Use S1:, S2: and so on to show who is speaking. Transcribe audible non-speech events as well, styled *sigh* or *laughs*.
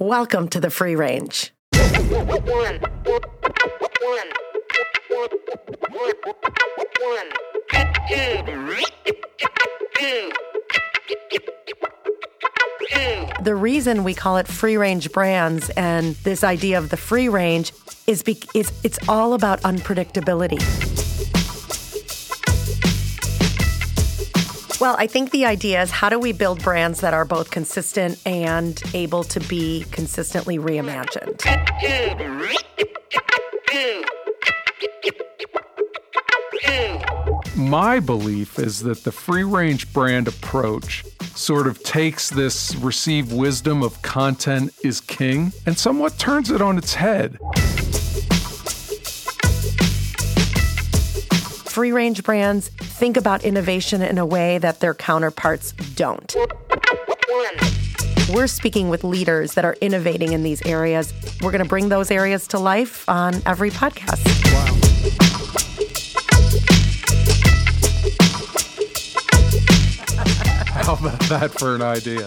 S1: Welcome to the free range. The reason we call it free range brands and this idea of the free range is be- it's, it's all about unpredictability. Well, I think the idea is how do we build brands that are both consistent and able to be consistently reimagined?
S2: My belief is that the free range brand approach sort of takes this received wisdom of content is king and somewhat turns it on its head.
S1: Free range brands think about innovation in a way that their counterparts don't. We're speaking with leaders that are innovating in these areas. We're going to bring those areas to life on every podcast. *laughs*
S2: How about that for an idea?